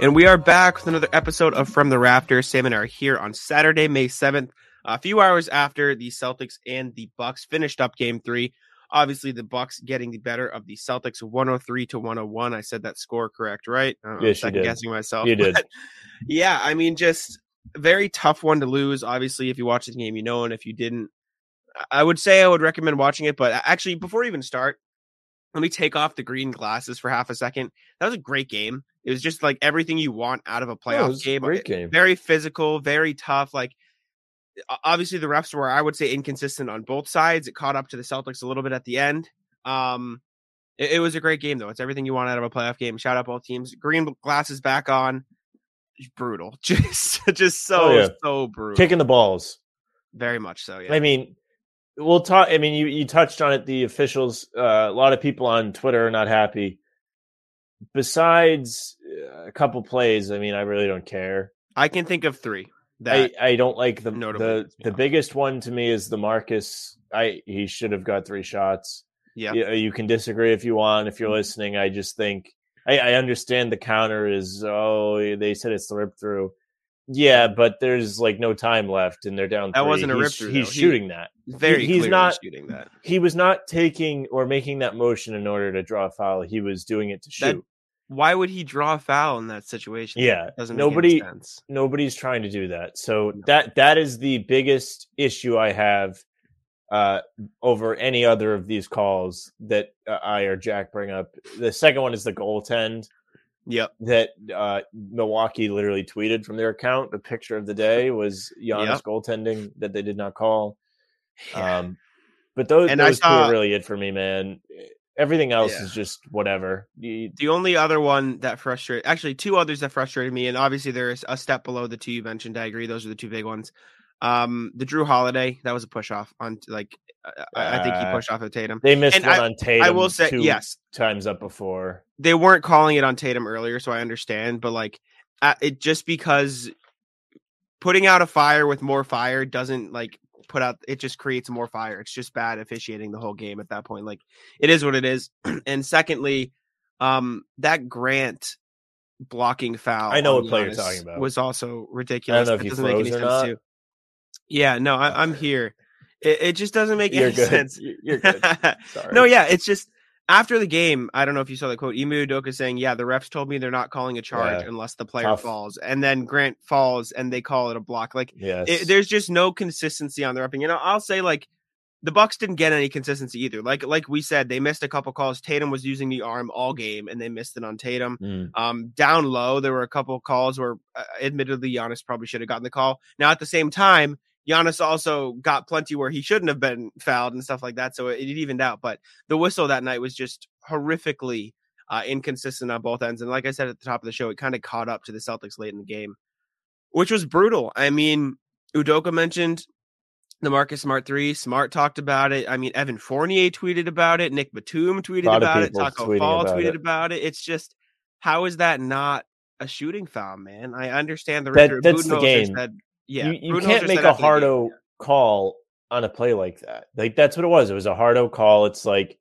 And we are back with another episode of From the Rafters. Sam and I are here on Saturday, May 7th, a few hours after the Celtics and the Bucks finished up game three. Obviously, the Bucks getting the better of the Celtics 103 to 101. I said that score correct, right? Uh, I'm Yes, you did. guessing myself. You did. Yeah, I mean, just very tough one to lose. Obviously, if you watch the game, you know, and if you didn't, I would say I would recommend watching it. But actually, before we even start, let me take off the green glasses for half a second. That was a great game. It was just like everything you want out of a playoff game. great game. Very physical, very tough. Like obviously the refs were, I would say, inconsistent on both sides. It caught up to the Celtics a little bit at the end. Um, it, it was a great game though. It's everything you want out of a playoff game. Shout out both teams. Green glasses back on. Brutal, just just so Oh, yeah. so brutal. Kicking the balls. Very much so. Yeah. I mean, we'll talk. I mean, you, you touched on it. The officials, uh, a lot of people on Twitter are not happy. Besides uh, a couple plays, I mean, I really don't care. I can think of three. That I, I don't like the the the biggest one to me is the Marcus. I he should have got three shots. yeah. You, you can disagree if you want. If Mm-hmm. you're listening, I just think I, I understand the counter is oh they said it's the rip through. Yeah, but there's like no time left, and they're down. That three. wasn't a He's- rip-through, He's though. He- shooting that. Very he's not- shooting that. He was not taking or making that motion in order to draw a foul. He was doing it to That- shoot. Why would he draw a foul in that situation? Yeah, It doesn't nobody sense. nobody's trying to do that. So No. that that is the biggest issue I have uh, over any other of these calls that uh, I or Jack bring up. The second one is the goaltend Yep. that uh, Milwaukee literally tweeted from their account. The picture of the day was Giannis Yep. goaltending that they did not call. Yeah. Um, but those, And those two are really it for me, man. Everything else Yeah. is just whatever. You- The only other one that frustrated, actually, two others that frustrated me, and obviously there's a step below the two you mentioned. I agree; those are the two big ones. Um, the Jrue Holiday that was a push off on, like, I, I think he Uh, pushed off of Tatum. They missed And one I- on Tatum. I will say, yes, times up before. they weren't calling it on Tatum earlier, so I understand. But like, uh, it just because putting out a fire with more fire doesn't like put out. It just creates more fire. It's just bad officiating the whole game at that point. Like, it is what it is. and secondly, um, that Grant blocking foul. I know what player you're talking about. Was also ridiculous. I know if That you doesn't make any sense not. too. Yeah, no, I, I'm here. It, it just doesn't make You're any good. sense. You- You're good. Sorry. No, yeah, it's just after the game. I don't know if you saw the quote. Ime Udoka saying, "Yeah, the refs told me they're not calling a charge Yeah. unless the player Tough. falls," and then Grant falls and they call it a block. Like Yes. it, there's just no consistency on the repping. You know, I'll say like the Bucks didn't get any consistency either. Like like we said, they missed a couple calls. Tatum was using the arm all game, and they missed it on Tatum. Mm. Um, down low, there were a couple calls where, uh, admittedly, Giannis probably should have gotten the call. Now, at the same time, Giannis also got plenty where he shouldn't have been fouled and stuff like that, so it, it evened out. But the whistle that night was just horrifically uh, inconsistent on both ends. And like I said at the top of the show, it kind of caught up to the Celtics late in the game, which was brutal. I mean, Udoka mentioned the Marcus Smart three. Smart talked about it. I mean, Evan Fournier tweeted about it. Nick Batum tweeted about it. Taco Fall about tweeted it. about it. It's just how is that not a shooting foul, man? I understand the That- Richard that's the game. Said, yeah, you, you can't make a game, hardo call on a play like that. Like that's what it was. It was a hardo call. It's like,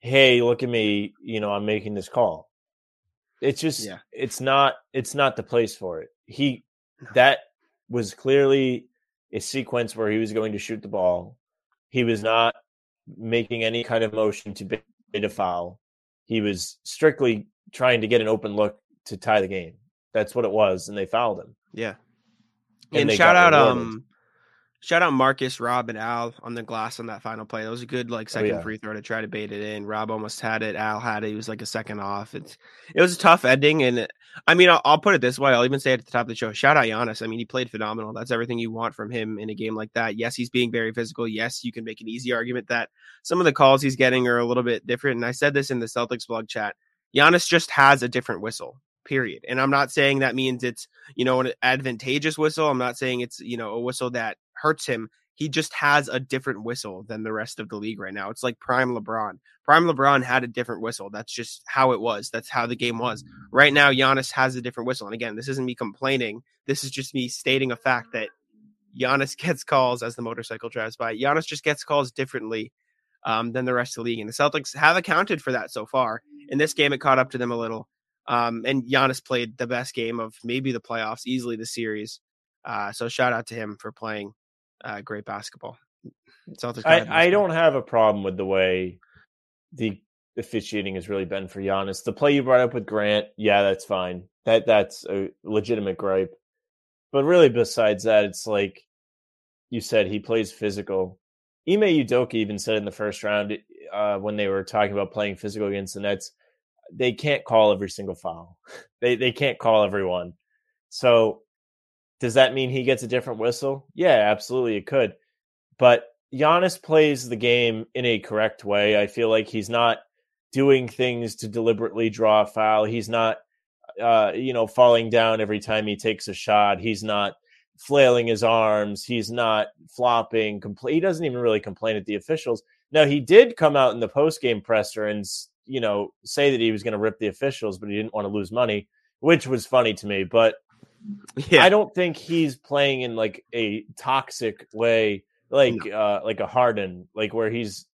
hey, look at me. You know, I'm making this call. It's just, Yeah. it's not, it's not the place for it. He, that was clearly a sequence where he was going to shoot the ball. He was not making any kind of motion to bait a foul. He was strictly trying to get an open look to tie the game. That's what it was, and they fouled him. Yeah. And And, shout out um shout out Marcus, Rob, and Al on the glass on that final play. That was a good like second Oh, yeah. free throw to try to bait it in. Rob almost had it. Al had it. He was like a second off. It's it was a tough ending, and I mean I'll, I'll put it this way. I'll even say it at the top of the show. Shout out Giannis. I mean he played phenomenal. That's everything you want from him in a game like that. Yes, he's being very physical. Yes, you can make an easy argument that some of the calls he's getting are a little bit different. And I said this in the Celtics blog chat. Giannis just has a different whistle. Period. And I'm not saying that means it's you know an advantageous whistle. I'm not saying it's you know a whistle that hurts him. He just has a different whistle than the rest of the league right now. It's like prime LeBron. Prime LeBron had a different whistle. That's just how it was. That's how the game was. Right now, Giannis has a different whistle. And again, this isn't me complaining. This is just me stating a fact that Giannis gets calls as the motorcycle drives by. Giannis just gets calls differently um, than the rest of the league. And the Celtics have accounted for that so far. In this game, it caught up to them a little. Um, and Giannis played the best game of maybe the playoffs, easily the series. Uh, so shout out to him for playing uh, great basketball. Celtics I, I don't have a problem with the way the officiating has really been for Giannis. The play you brought up with Grant, yeah, that's fine. That that's a legitimate gripe. But really, besides that, it's like you said, he plays physical. Ime Udoka even said in the first round uh, when they were talking about playing physical against the Nets, they can't call every single foul. They they can't call everyone. So does that mean he gets a different whistle? Yeah, absolutely, it could. But Giannis plays the game in a correct way. I feel like he's not doing things to deliberately draw a foul. He's not, uh, you know, falling down every time he takes a shot. He's not flailing his arms. He's not flopping. Compl- he doesn't even really complain at the officials. Now he did come out in the post game presser and you know say that he was going to rip the officials, but he didn't want to lose money, which was funny to me. But yeah. I don't think he's playing in like a toxic way, like no. uh, like a Harden, like where he's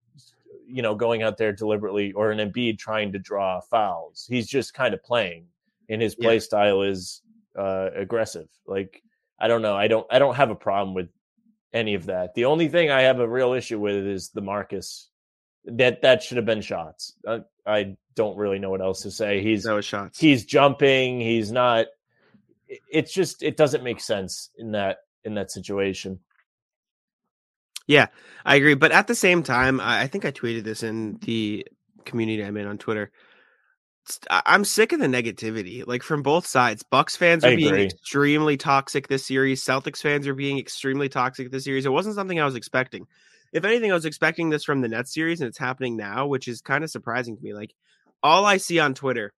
you know going out there deliberately or an Embiid trying to draw fouls. He's just kind of playing, and his play yeah. style is uh, aggressive. Like I don't know, I don't I don't have a problem with any of that. The only thing I have a real issue with is the Marcus. That that should have been shots. I, I don't really know what else to say. He's no shots. He's jumping. He's not it's just it doesn't make sense in that in that situation. Yeah, I agree. But at the same time, I, I think I tweeted this in the community I'm in on Twitter. I'm sick of the negativity, like from both sides. Bucks fans are being extremely toxic this series. Celtics fans are being extremely toxic this series. It wasn't something I was expecting. If anything, I was expecting this from the Nets series, and it's happening now, which is kind of surprising to me. Like all I see on Twitter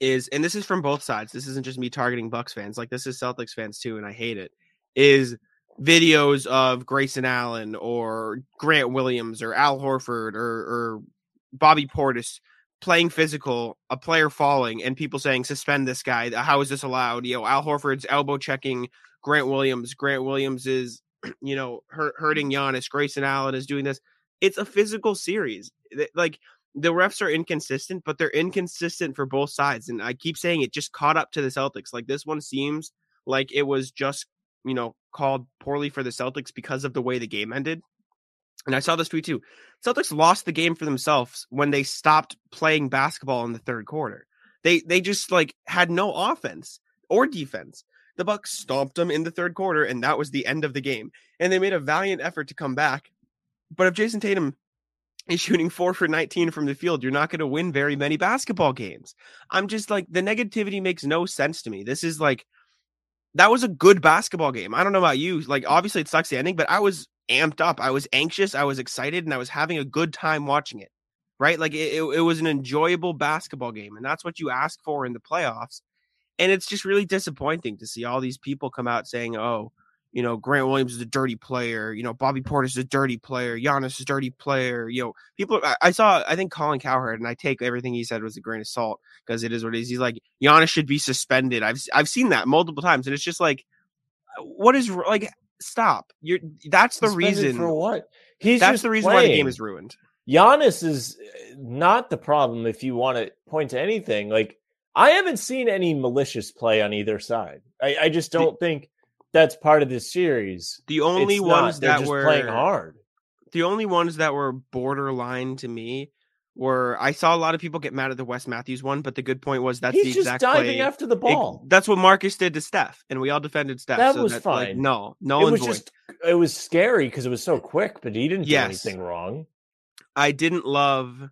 is, and this is from both sides. This isn't just me targeting Bucks fans. Like this is Celtics fans too, and I hate it. Is videos of Grayson Allen or Grant Williams or Al Horford or, or Bobby Portis playing physical, a player falling, and people saying suspend this guy. How is this allowed? You know, Al Horford's elbow checking Grant Williams. Grant Williams is, you know, hurt, hurting Giannis. Grayson Allen is doing this. It's a physical series. Like the refs are inconsistent, but they're inconsistent for both sides. And I keep saying it just caught up to the Celtics. Like this one seems like it was just, you know, called poorly for the Celtics because of the way the game ended. And I saw this tweet too. Celtics lost the game for themselves when they stopped playing basketball in the third quarter. They they just like had no offense or defense. The Bucks stomped them in the third quarter, and that was the end of the game. And they made a valiant effort to come back. But if Jayson Tatum is shooting four for 19 from the field, you're not going to win very many basketball games. I'm just like, the negativity makes no sense to me. This is like, that was a good basketball game. I don't know about you. Like, obviously, it sucks the ending, but I was amped up. I was anxious. I was excited, and I was having a good time watching it. Right? Like, it, it, it was an enjoyable basketball game, and that's what you ask for in the playoffs. And it's just really disappointing to see all these people come out saying, oh, you know, Grant Williams is a dirty player. You know, Bobby Portis is a dirty player. Giannis is a dirty player. You know, people. I, I, saw. I think Colin Cowherd, and I take everything he said with a grain of salt because it is what it is. He's like Giannis should be suspended. I've I've seen that multiple times, and it's just like, what is like? Stop. You're. That's the suspended reason for what. He's that's the reason playing. why the game is ruined. Giannis is eh, not the problem. If you want to point to anything, like I haven't seen any malicious play on either side. I, I just don't the, think that's part of this series. The only it's ones not. that were playing hard. The only ones that were borderline to me were I saw a lot of people get mad at the Wes Matthews one, but the good point was that's He's the exact just diving play. after the ball. It, that's what Marcus did to Steph, and we all defended Steph. That so was that, fine. Like, no, no, it was void. just it was scary because it was so quick, but he didn't yes. do anything wrong. I didn't love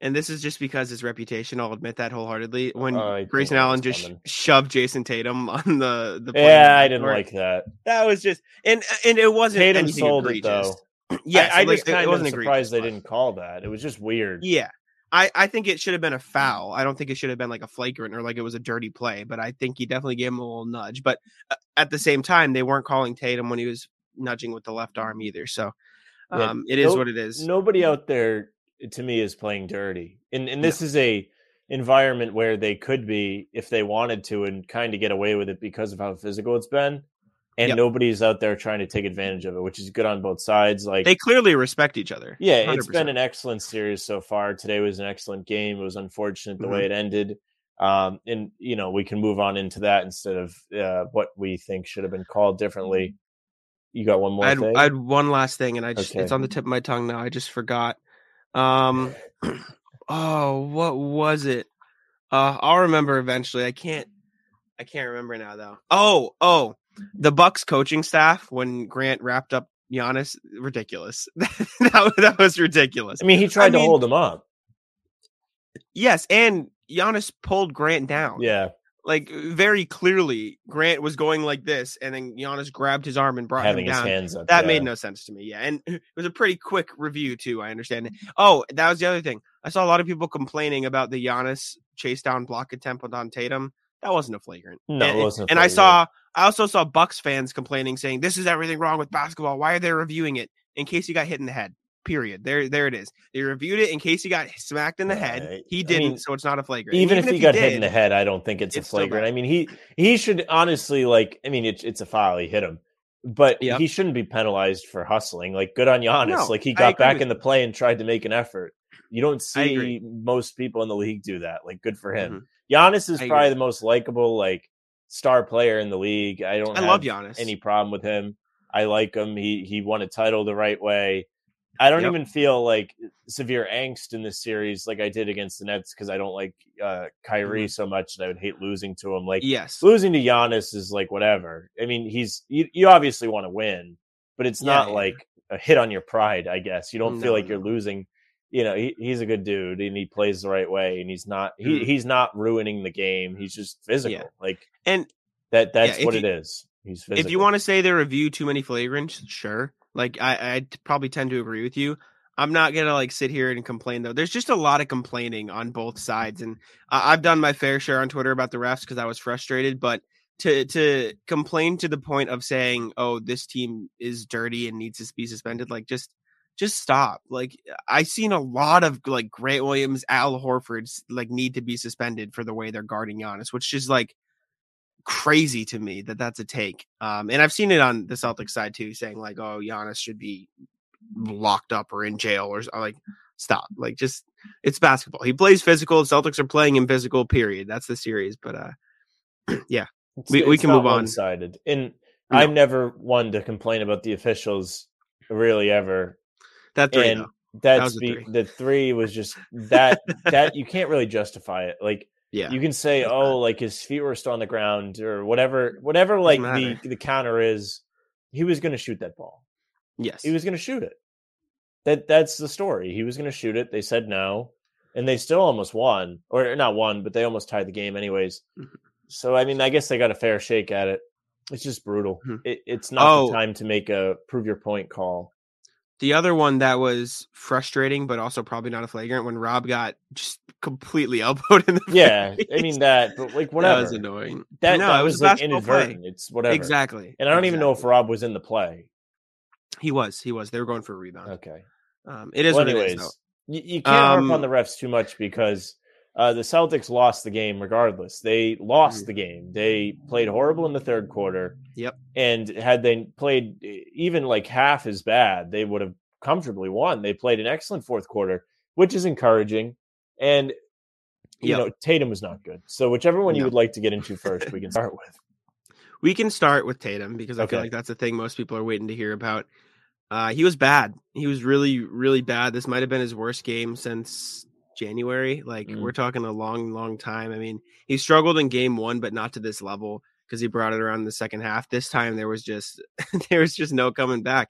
and this is just because his reputation. I'll admit that wholeheartedly. When uh, Grayson Allen just coming. shoved Jayson Tatum on the the yeah, I didn't like that. That was just and and it wasn't Tatum sold egregious. it though. yeah, I, I like, just kind of surprised they didn't call that. It was just weird. Yeah. I, I think it should have been a foul. I don't think it should have been like a flagrant or like it was a dirty play, but I think he definitely gave him a little nudge. But uh, at the same time, they weren't calling Tatum when he was nudging with the left arm either. So um, yeah, it is no, what it is. Nobody out there to me is playing dirty. And and this is a environment where they could be if they wanted to and kind of get away with it because of how physical it's been. And yep. nobody's out there trying to take advantage of it, which is good on both sides. Like they clearly respect each other. Yeah, it has been an excellent series so far. Today was an excellent game. It was unfortunate the mm-hmm. way it ended. Um, and you know, we can move on into that instead of uh, what we think should have been called differently. You got one more I had, thing? I had one last thing, and I just Okay. it's on the tip of my tongue now. I just forgot. Um, oh, what was it? Uh, I'll remember eventually. I can't. I can't remember now though. Oh, oh, the Bucks coaching staff when Grant wrapped up Giannis, ridiculous. that, that was ridiculous. I mean, he tried to mean- hold him up. Yes, and Giannis pulled Grant down. Yeah, like very clearly, Grant was going like this, and then Giannis grabbed his arm and brought having him his down. hands up. That yeah. made no sense to me. Yeah, and it was a pretty quick review too. I understand. Oh, that was the other thing. I saw a lot of people complaining about the Giannis chase down block attempt on Tatum. That wasn't a flagrant. No, it and, wasn't a And I saw, I also saw Bucks fans complaining, saying this is everything wrong with basketball. Why are they reviewing it? In case you got hit in the head. Period. There, there it is. They reviewed it in case he got smacked in the head. He didn't, mean, so it's not a flagrant. Even, if he got hit in the head, I don't think it's, it's a flagrant. I mean, he he should honestly like. I mean, it's it's a foul. He hit him, but Yep. he shouldn't be penalized for hustling. Like, good on Giannis. No, like he got back in the play and tried to make an effort. You don't see most people in the league do that. Like, good for him. Mhm. Giannis is I probably agree. the most likable like star player in the league. I don't. I have love Giannis. Any problem with him? I like him. He he won a title the right way. I don't Yep. even feel like severe angst in this series like I did against the Nets because I don't like uh, Kyrie so much that I would hate losing to him. Like Mm-hmm. yes, losing to Giannis is like whatever. I mean, he's you, you obviously want to win, but it's Yeah, not yeah. like a hit on your pride. I guess you don't feel No, like you're losing. You know, he, he's a good dude and he plays the right way, and he's not he, Mhm. he's not ruining the game. He's just physical. Like and that. That's what you- it is. He's physical. if you want to say they review too many flagrants, sure. Like I, I probably tend to agree with you. I'm not gonna like sit here and complain though. There's just a lot of complaining on both sides, and I I've done my fair share on Twitter about the refs because I was frustrated. But to to complain to the point of saying, "Oh, this team is dirty and needs to be suspended," like just just stop. Like I've seen a lot of like Grant Williams, Al Horford's like need to be suspended for the way they're guarding Giannis, which is like crazy to me that that's a take. Um, and I've seen it on the Celtics side too, saying like, "Oh, Giannis should be locked up or in jail," or like, stop. Like, just it's basketball. He plays physical. Celtics are playing him physical. Period. That's the series. But uh, yeah, It's- we- we can move on. One-sided. And No. I'm never one to complain about the officials, really ever. that three. and though. that's was be, three. the three was just that that you can't really justify it. Like Yeah, you can say, that's oh, like his feet were still on the ground or whatever, whatever. Like the the counter is, he was going to shoot that ball. yes, He was going to shoot it. That that's the story. He was going to shoot it. They said no, and they still almost won, or not won, but they almost tied the game anyways. Mhm. So I mean, I guess they got a fair shake at it. It's just brutal. Mhm. It, it's not Oh. the time to make a prove your point call. The other one that was frustrating, but also probably not a flagrant, when Rob got just completely elbowed in the Yeah, face. I mean that, but like that whatever. was annoying. That, no, that it was, was like basketball play. inadvertent. It's whatever. Exactly. And I don't even know if. Rob was in the play. he was. He was. They were going for a rebound. Okay. Um, it is Well, what anyways, is. Though. you, you can't harp on Um, the refs too much because uh, the Celtics lost the game regardless. They lost Mhm. the game. They played horrible in the third quarter. Yep. And had they played even like half as bad, they would have comfortably won. They played an excellent fourth quarter, which is encouraging. And you Yep. know, Tatum was not good. So whichever one you would like to get into first, we can start with. We can start with Tatum because I feel like that's the thing most people are waiting to hear about. Uh, he was bad. He was really, really bad. This might have been his worst game since January. Like Mm. we're talking a long, long time. I mean, he struggled in game one, but not to this level because he brought it around in the second half. This time there was just there was just no coming back.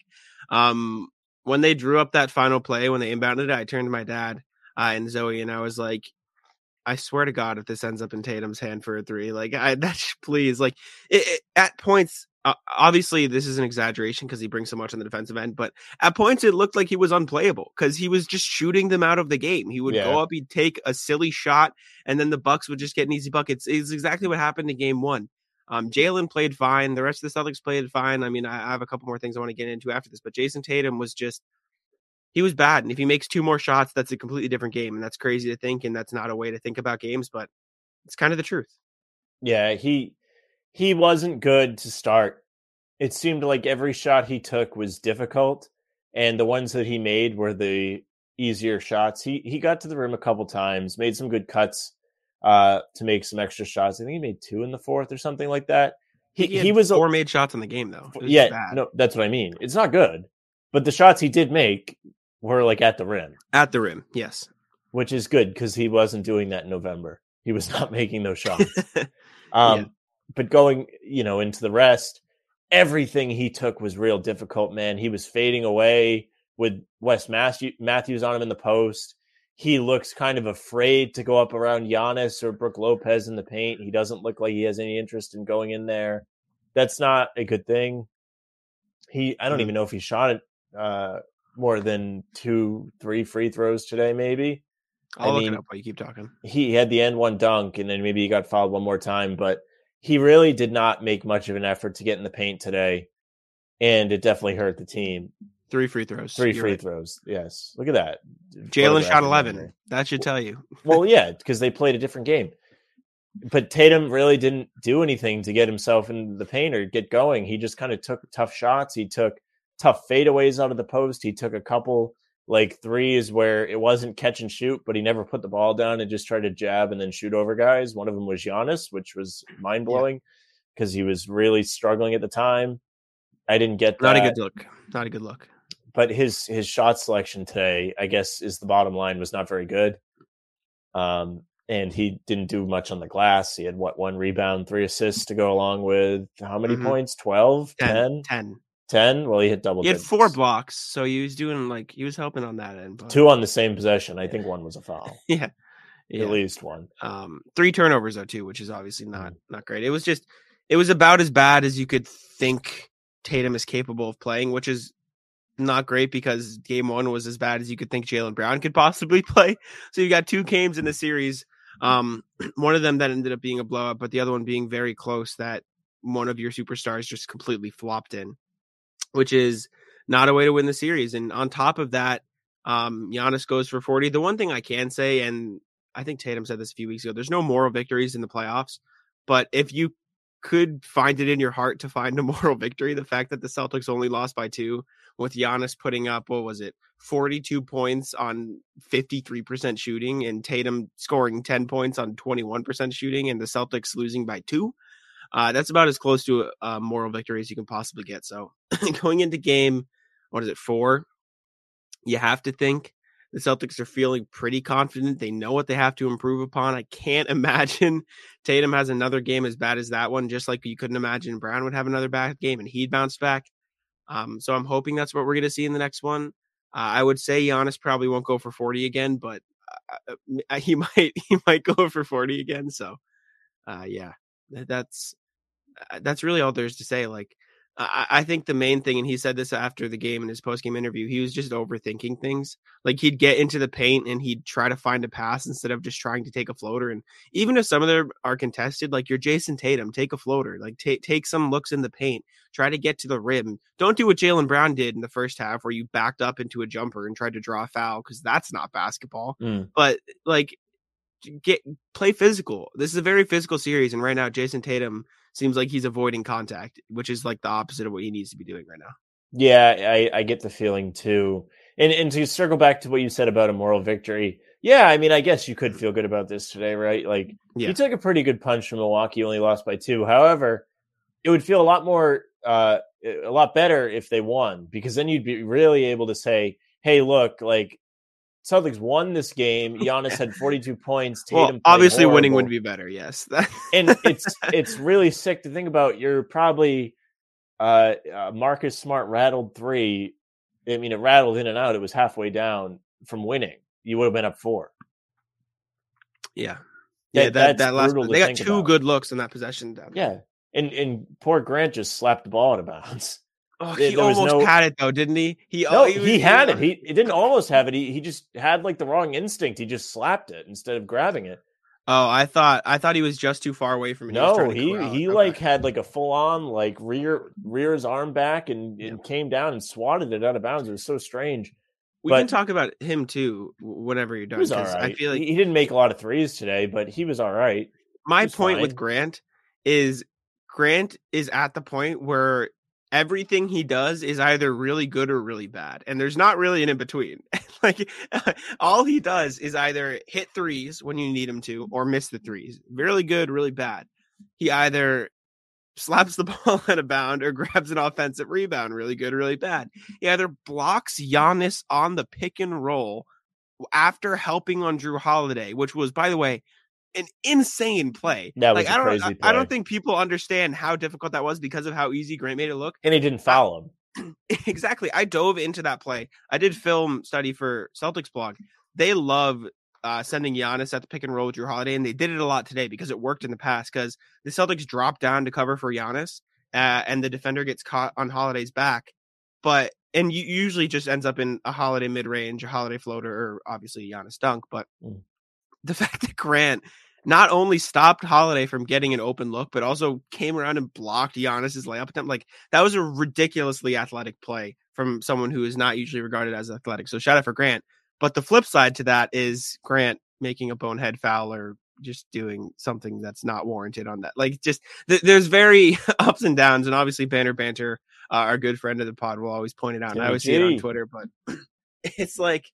Um, when they drew up that final play, when they inbounded it, I turned to my dad uh, and Zoe, and I was like, I swear to God, if this ends up in Tatum's hand for a three, like I that please, like it, it- at points, uh, obviously this is an exaggeration because he brings so much on the defensive end, but at points it looked like he was unplayable because he was just shooting them out of the game. He would Yeah. go up, he'd take a silly shot, and then the Bucks would just get an easy buckets. It's exactly what happened in game one. Um, Jaylen played fine. The rest of the Celtics played fine. I mean, I, I have a couple more things I want to get into after this, but Jayson Tatum was just he was bad. And if he makes two more shots, that's a completely different game. And that's crazy to think, and that's not a way to think about games, but it's kind of the truth. Yeah, he he wasn't good to start. It seemed like every shot he took was difficult, and the ones that he made were the easier shots. He he got to the rim a couple times, made some good cuts. uh, to make some extra shots. I think he made two in the fourth or something like that. He he, he was a- four made shots in the game though. Yeah, bad. no, that's what I mean. It's not good, but the shots he did make were like at the rim, at the rim. Yes. which is good because he wasn't doing that in November. He was not making those shots. Um, Yeah. But going, you know, into the rest, everything he took was real difficult, man. He was fading away with Wes Matthew- Matthews on him in the post. He looks kind of afraid to go up around Giannis or Brook Lopez in the paint. He doesn't look like he has any interest in going in there. That's not a good thing. He, I don't Mhm. even know if he shot it uh, more than two, three free throws today, maybe I'll I look mean- it up while you keep talking. he had the end one dunk and then maybe he got fouled one more time, but he really did not make much of an effort to get in the paint today. And it definitely hurt the team. Three free throws. 3 free right. throws. Yes. Look at that. Jaylen shot eleven. That should tell you. Well, yeah, because they played a different game. But Tatum really didn't do anything to get himself into the paint or get going. He just kind of took tough shots. He took tough fadeaways out of the post. He took a couple like threes where it wasn't catch and shoot, but he never put the ball down and just tried to jab and then shoot over guys. One of them was Giannis, which was mind blowing because he was really struggling at the time. I didn't get that Not a good look. Not a good look. but his his shot selection today, I guess, is the bottom line was not very good. Um, and he didn't do much on the glass. He had what one rebound, three assists to go along with how many Mhm. points? 12, 10. 10, 10. 10? Well, he hit double. He had four blocks, so he was doing like he was helping on that end. But, two on the same possession. I think one was a foul, yeah, yeah. at least one. Um, three turnovers though too, which is obviously not Mm. not great. It was just it was about as bad as you could think Tatum is capable of playing, which is not great because game one was as bad as you could think Jaylen Brown could possibly play. So you got two games in the series. Um, one of them that ended up being a blowout, but the other one being very close that one of your superstars just completely flopped in, which is not a way to win the series. And on top of that, um, Giannis goes for 40. The one thing I can say, and I think Tatum said this a few weeks ago, there's no moral victories in the playoffs. But if you could find it in your heart to find a moral victory, the fact that the Celtics only lost by two, with Giannis putting up, what was it, 42 points on 53% shooting, and Tatum scoring 10 points on 21% shooting, and the Celtics losing by two. Uh, that's about as close to a, moral victory as you can possibly get. So going into game, what is it, four? You have to think the Celtics are feeling pretty confident. They know what they have to improve upon. I can't imagine Tatum has another game as bad as that one, just like you couldn't imagine Brown would have another bad game and he'd bounce back. Um, so I'm hoping that's what we're going to see in the next one. Uh, I would say Giannis probably won't go for 40 again, but uh, uh, he might he might go for 40 again. So, uh, yeah, that's that's really all there's to say. Like, I, I think the main thing, and he said this after the game in his post game interview, he was just overthinking things. Like he'd get into the paint and he'd try to find a pass instead of just trying to take a floater. And even if some of them are contested, like you're Jayson Tatum, take a floater. Like take take some looks in the paint. Try to get to the rim. Don't do what Jaylen Brown did in the first half, where you backed up into a jumper and tried to draw a foul because that's not basketball. Mm. But like, get play physical. This is a very physical series, and right now Jayson Tatum seems like he's avoiding contact, which is like the opposite of what he needs to be doing right now. Yeah, I, I get the feeling too. And and to circle back to what you said about a moral victory, yeah, I mean, I guess you could feel good about this today, right? Like Yeah. he took a pretty good punch from Milwaukee, only lost by two. However, it would feel a lot more, uh, a lot better if they won because then you'd be really able to say, "Hey, look, like Celtics won this game. Giannis had 42 points. Tatum Well, obviously, winning would be better. Yes, and it's it's really sick to think about. You're probably uh, uh Marcus Smart rattled three. I mean, it rattled in and out. It was halfway down from winning. You would have been up four. yeah, yeah. That that last they got two about. good looks in that possession. Down there. Yeah, and and poor Grant just slapped the ball out of bounds. Oh, he almost no- had it though, didn't he? He oh, No, oh, he, was- had it. He it didn't almost have it. He he just had like the wrong instinct. He just slapped it instead of grabbing it. Oh, I thought I thought he was just too far away from it. No, he he Okay. like had like a full on like rear rear his arm back and, and Yeah. came down and swatted it out of bounds. It was so strange. we can talk about him too whenever you're He done. was all 'cause right. I feel like he, he didn't make a lot of threes today, but he was all right. my was point with. Grant is Grant is at the point where everything he does is either really good or really bad, and there's not really an in between. like all he does is either hit threes when you need him to, or miss the threes. Really good, really bad. He either slaps the ball out of bound or grabs an offensive rebound. Really good, really bad. He either blocks Giannis on the pick and roll after helping on Jrue Holiday, which was, by the way, an insane play. That like was don't, crazy I, I don't think people understand how difficult that was because of how easy Grant made it look. And he didn't foul him. exactly. I dove into that play. I did film study for Celtics blog. They love uh, sending Giannis at the pick and roll with Jrue Holiday, and they did it a lot today because it worked in the past. Because the Celtics drop down to cover for Giannis, uh, and the defender gets caught on Holiday's back, but and you usually just ends up in a Holiday mid range, a Holiday floater, or obviously Giannis dunk. But Mm. The fact that Grant not only stopped Holiday from getting an open look, but also came around and blocked Giannis's layup attempt. Like that was a ridiculously athletic play from someone who is not usually regarded as athletic. So shout out for Grant. But the flip side to that is Grant making a bonehead foul or just doing something that's not warranted on that. Like just th- there's very ups and downs, and obviously Banner Banter, uh, our good friend of the pod, will always point it out, and I always see it on Twitter. But it's like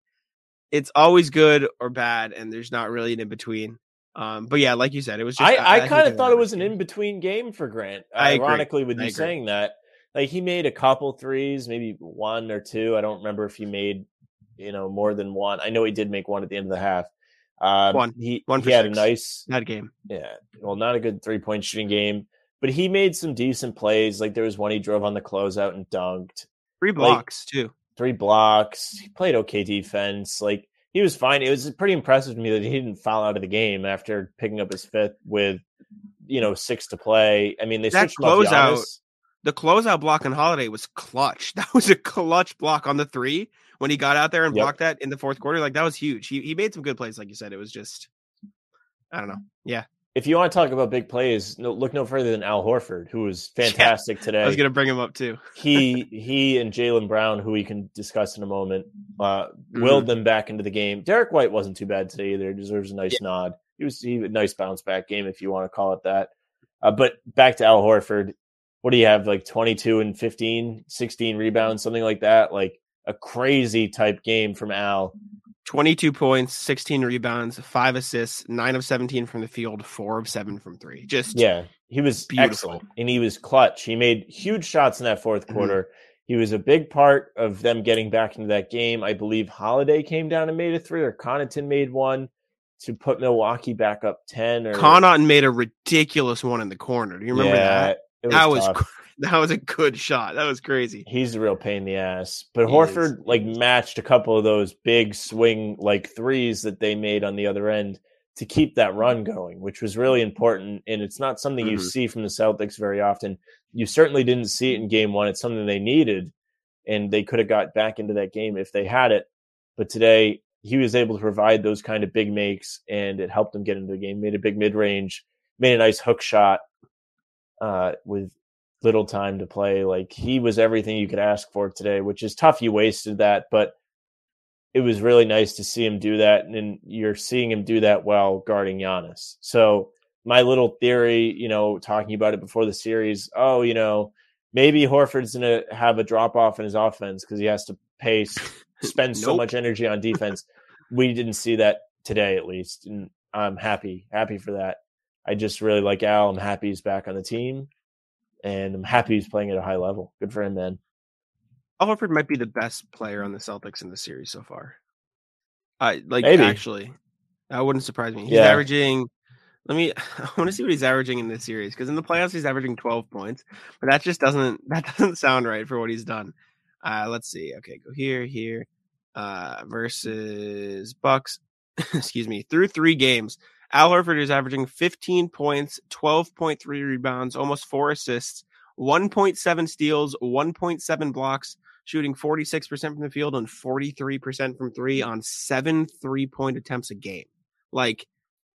it's always good or bad, and there's not really an in between. Um, but yeah, like you said, it was just I, I, think kind of thought it was an in between game for Grant. I agree. Ironically, with I you agree. saying that, like he made a couple threes, maybe one or two. I don't remember if he made you know more than one. I know he did make one at the end of the half. Um, One. He One for he had six. a nice that game. yeah. Well, not a good three point shooting game, but he made some decent plays. Like there was one he drove on the closeout and dunked. Three Like- blocks too. Three blocks. He played okay defense. Like he was fine. It was pretty impressive to me that he didn't foul out of the game after picking up his fifth with you know six to play. I mean, they That switched closeout-. The closeout block on Holiday was clutch. That was a clutch block on the three when he got out there and Yep. blocked that in the fourth quarter. Like that was huge. He he made some good plays, like you said. It was just I don't know. Yeah. If you want to talk about big plays, no, look no further than Al Horford, who was fantastic today. I was gonna bring him up too. he he and Jaylen Brown, who we can discuss in a moment, uh, Mm-hmm. willed them back into the game. Derrick White wasn't too bad today either. Deserves a nice nod. He was he, a nice bounce back game if you want to call it that. Uh, but back to Al Horford. What do you have? Like 22 and 15, 16 rebounds, something like that. Like a crazy type game from Al. 22 points, 16 rebounds, five assists, nine of 17 from the field, four of seven from three. Just Yeah, he was Beautiful. excellent and he was clutch. He made huge shots in that 4th Mhm. quarter. He was a big part of them getting back into that game. I believe Holiday came down and made a three, or Connaughton made one to put Milwaukee back up 10. Or Connaughton made a ridiculous one in the corner. Do you remember Yeah, that? Was that was that was a good shot. That was crazy. He's a real pain in the ass. But He Horford is. like matched a couple of those big swing like threes that they made on the other end to keep that run going, which was really important. And it's not something you Mhm. see from the Celtics very often. You certainly didn't see it in game one. It's something they needed, and they could have got back into that game if they had it. But today he was able to provide those kind of big makes, and it helped them get into the game. Made a big mid range, made a nice hook shot uh, with little time to play. Like he was everything you could ask for today, which is tough. You wasted that, but it was really nice to see him do that. And you're seeing him do that while guarding Giannis. So my little theory, you know, talking about it before the series, oh, you know, maybe Horford's going to have a drop off in his offense because he has to pace, spend so much energy on defense. we didn't see that today, at least. And I'm happy, happy for that. I just really like Al. I'm happy he's back on the team and I'm happy he's playing at a high level. Good for him, man. Al Horford might be the best player on the Celtics in the series so far. I like Maybe. actually, that wouldn't surprise me. He's Yeah. averaging. Let me. I want to see what he's averaging in this series because in the playoffs he's averaging 12 points, but that just doesn't that doesn't sound right for what he's done. Uh, let's see. Okay, go here, here, uh, versus Bucks. Excuse me. Through three games, Al Horford is averaging 15 points, 12.3 rebounds, almost four assists, 1.7 steals, 1.7 blocks, shooting 46% from the field and 43% from three on seven three point attempts a game. Like,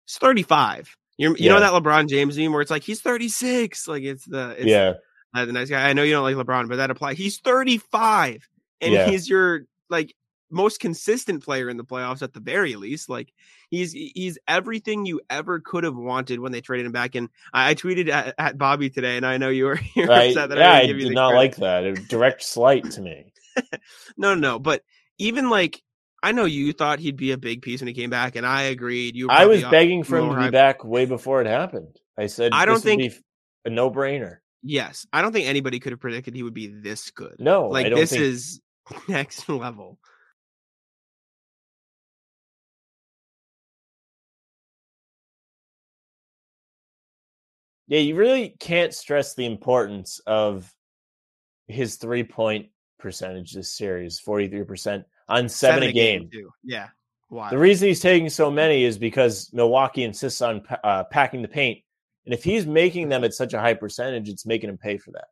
it's 35. You're, you know that LeBron James meme where it's like, he's 36. Like, it's the, it's yeah, uh, the nice guy. I know you don't like LeBron, but that applies. He's 35 and Yeah. he's your, like, most consistent player in the playoffs at the very least. Like he's he's everything you ever could have wanted when they traded him back. And I, I tweeted at, at, Bobby today, and I know you were, you were upset that yeah, I, I did not credit. like that. A direct slight to me. no, no, but even like I know you thought he'd be a big piece when he came back, and I agreed. You, I was begging for him to be back way before it happened. I said, I don't think a no brainer. Yes, I don't think anybody could have predicted he would be this good. No, like this think... is next level. Yeah, you really can't stress the importance of his three point percentage this series 43% on seven, seven a game. game yeah. Why? The reason he's taking so many is because Milwaukee insists on uh, packing the paint. And if he's making them at such a high percentage, it's making him pay for that.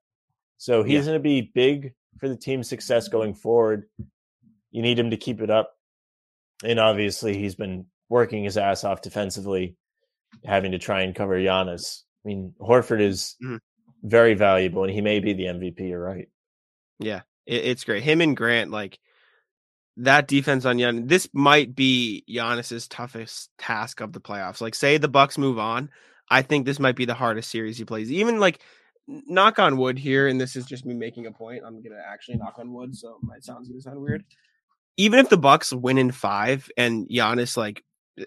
So he's yeah. going to be big for the team's success going forward. You need him to keep it up. And obviously, he's been working his ass off defensively, having to try and cover Giannis. I mean, Horford is mm-hmm. very valuable, and he may be the MVP. You're right. Yeah, it, it's great. Him and Grant, like that defense on Giannis, this might be Giannis's toughest task of the playoffs. Like, say the Bucks move on, I think this might be the hardest series he plays. Even like knock on wood here, and this is just me making a point. I'm gonna actually knock on wood, so my sound's gonna sound weird. Even if the Bucks win in five and Giannis like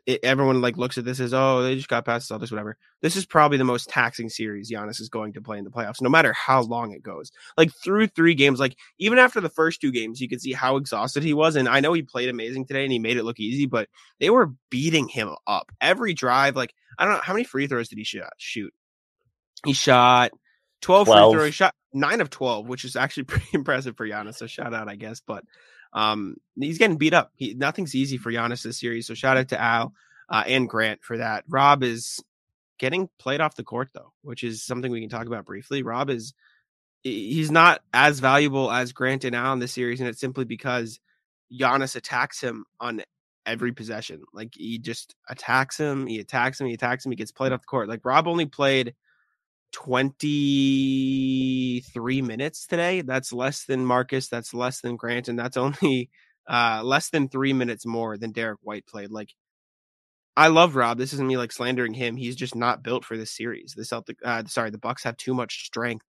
it, everyone like looks at this as oh they just got past all this whatever. This is probably the most taxing series Giannis is going to play in the playoffs, no matter how long it goes. Like through three games, like even after the first two games, you could see how exhausted he was. And I know he played amazing today and he made it look easy, but they were beating him up every drive. Like I don't know how many free throws did he shoot. He shot 12, 12. free throws. He shot nine of 12, which is actually pretty impressive for Giannis. So shout out, I guess. But um, he's getting beat up. He, nothing's easy for Giannis this series. So shout out to Al uh, and Grant for that. Rob is getting played off the court though, which is something we can talk about briefly. Rob is he's not as valuable as Grant and Al in this series, and it's simply because Giannis attacks him on every possession. Like he just attacks him, he attacks him, he attacks him, he gets played off the court. Like Rob only played 23 minutes today. That's less than Marcus, that's less than Grant, and that's only uh less than three minutes more than Derrick White played. Like I love Rob. This isn't me like slandering him. He's just not built for this series. The Celtic uh sorry, the Bucks have too much strength.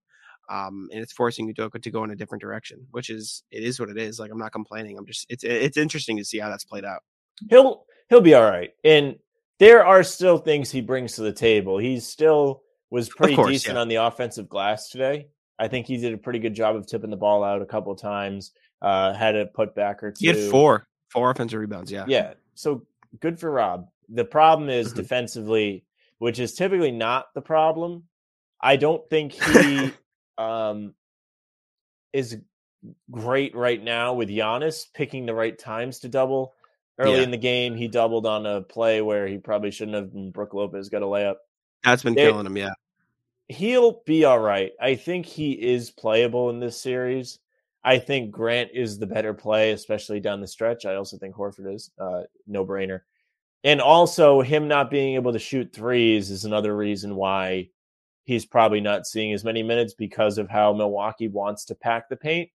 Um, and it's forcing Udoka to go in a different direction, which is it is what it is. Like I'm not complaining. I'm just it's it's interesting to see how that's played out he'll he'll be all right. And there are still things he brings to the table. He's still was pretty course, decent yeah. on the offensive glass today. I think he did a pretty good job of tipping the ball out a couple of times. Uh, had a putback or two. He had four, four offensive rebounds. Yeah, yeah. So good for Rob. The problem is mm-hmm. defensively, which is typically not the problem. I don't think he um, is great right now with Giannis picking the right times to double. Early yeah. in the game, he doubled on a play where he probably shouldn't have. And Brook Lopez got a layup. That's been it, killing him. Yeah, he'll be all right. I think he is playable in this series. I think Grant is the better play, especially down the stretch. I also think Horford is uh, no brainer. And also, him not being able to shoot threes is another reason why he's probably not seeing as many minutes because of how Milwaukee wants to pack the paint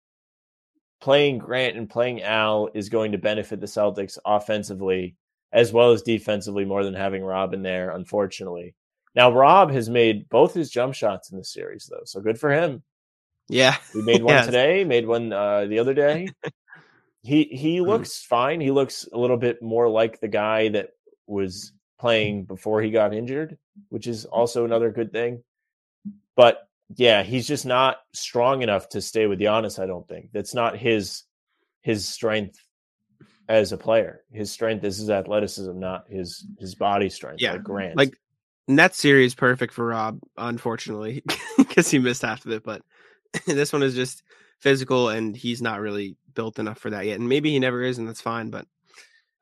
playing Grant and playing Al is going to benefit the Celtics offensively as well as defensively more than having Robin there, unfortunately. Now, Rob has made both his jump shots in the series, though, so good for him. Yeah, he made one today, made one uh, the other day. he he hmm. looks fine. He looks a little bit more like the guy that was playing before he got injured, which is also another good thing. But yeah, he's just not strong enough to stay with Giannis. I don't think that's not his his strength as a player. His strength is his athleticism, not his his body strength. Yeah, like Grant. Like that series perfect for Rob, unfortunately, because he missed half of it. But this one is just physical, and he's not really built enough for that yet. And maybe he never is, and that's fine. But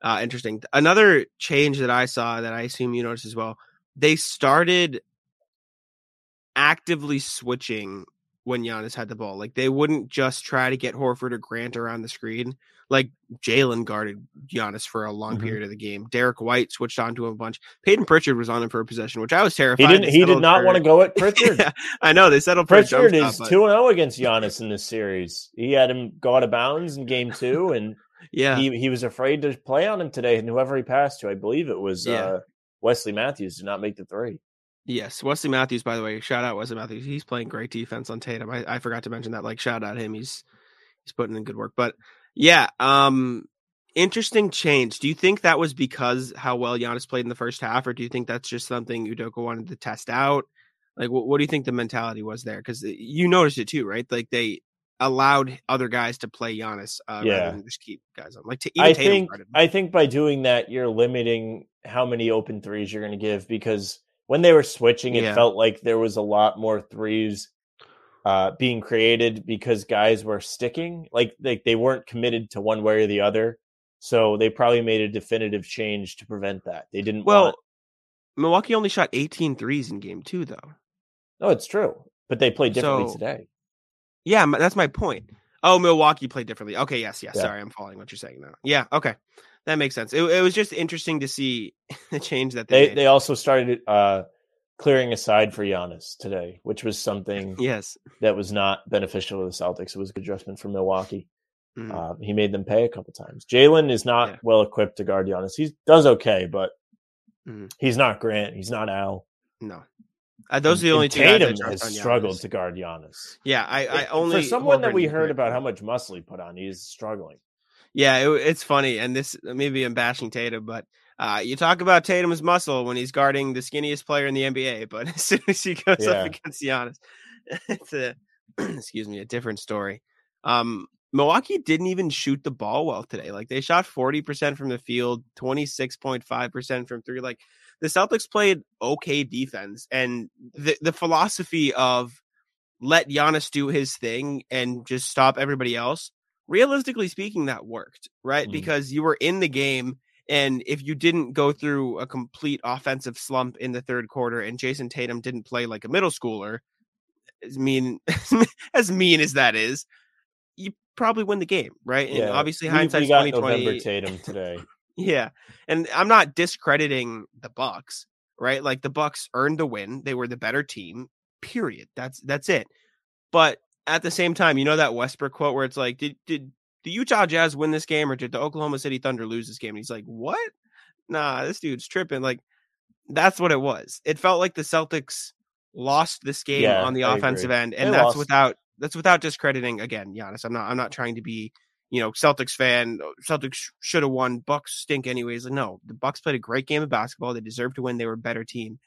uh, interesting. Another change that I saw that I assume you noticed as well. They started actively switching when Giannis had the ball. Like they wouldn't just try to get Horford or Grant around the screen. Like Jaylen guarded Giannis for a long mm-hmm. period of the game. Derrick White switched on to him a bunch. Peyton Pritchard was on him for a possession, which I was terrified. He didn't. He did not for, want to go at Pritchard. yeah, I know they settled. Pritchard is two and zero oh against Giannis in this series. He had him go out of bounds in game two, and Yeah. He he was afraid to play on him today, and whoever he passed to, I believe it was Yeah. uh, Wesley Matthews, did not make the three. Yes, Wesley Matthews. By the way, shout out Wesley Matthews. He's playing great defense on Tatum. I, I forgot to mention that. Like, shout out him. He's he's putting in good work. But yeah, um, interesting change. Do you think that was because how well Giannis played in the first half, or do you think that's just something Udoka wanted to test out? Like, what, what do you think the mentality was there? Because you noticed it too, right? Like they allowed other guys to play Giannis, uh, Yeah. rather than just keep guys on. Like, to, I Tatum think. I think by doing that, you're limiting how many open threes you're going to give because when they were switching, it Yeah. felt like there was a lot more threes uh, being created because guys were sticking, like like they weren't committed to one way or the other. So they probably made a definitive change to prevent that. They didn't. well, want, Milwaukee only shot 18 threes in game two, though. no, it's true, but they played differently So- today. Yeah, that's my point. Oh, Milwaukee played differently. Okay, yes, yes. Yeah. Sorry, I'm following what you're saying now. Yeah, okay, that makes sense. It, it was just interesting to see the change that they, They they also started uh, clearing aside for Giannis today, which was something yes, that was not beneficial to the Celtics. It was a good adjustment from Milwaukee. Mhm. Uh, he made them pay a couple times. Jaylen is not Yeah. well equipped to guard Giannis. He does okay, but Mhm. he's not Grant. He's not Al. no, uh, those are the only two Tatum has struggled to guard Giannis. Yeah, I, I only for someone that we heard about how much muscle he put on, he's struggling. Yeah, it, it's funny, and this maybe I'm bashing Tatum, but uh, you talk about Tatum's muscle when he's guarding the skinniest player in the NBA, but as soon as he goes Yeah. up against Giannis, it's a excuse me, a different story. Um, Milwaukee didn't even shoot the ball well today. Like they shot 40% from the field, 26.5% from three. Like the Celtics played okay defense, and the the philosophy of let Giannis do his thing and just stop everybody else. Realistically speaking, that worked, right? Mhm. Because you were in the game, and if you didn't go through a complete offensive slump in the third quarter, and Jayson Tatum didn't play like a middle schooler, as mean as mean as that is, you probably win the game, right? And obviously, we, we hindsight's got November. Tatum today. Yeah. And I'm not discrediting the Bucks, right? Like the Bucks earned the win. They were the better team. Period. That's that's it. But at the same time, you know that Westbrook quote where it's like, did did the Utah Jazz win this game or did the Oklahoma City Thunder lose this game? And he's like, What? Nah, this dude's tripping. Like that's what it was. It felt like the Celtics lost this game Yeah, on the I offensive agree. end, and They that's lost. without that's without discrediting again, Giannis. I'm not I'm not trying to be you know, Celtics fan, "Oh, Celtics should have won. Bucks stink anyways. Like, no, the Bucks played a great game of basketball. They deserve to win. They were a better team.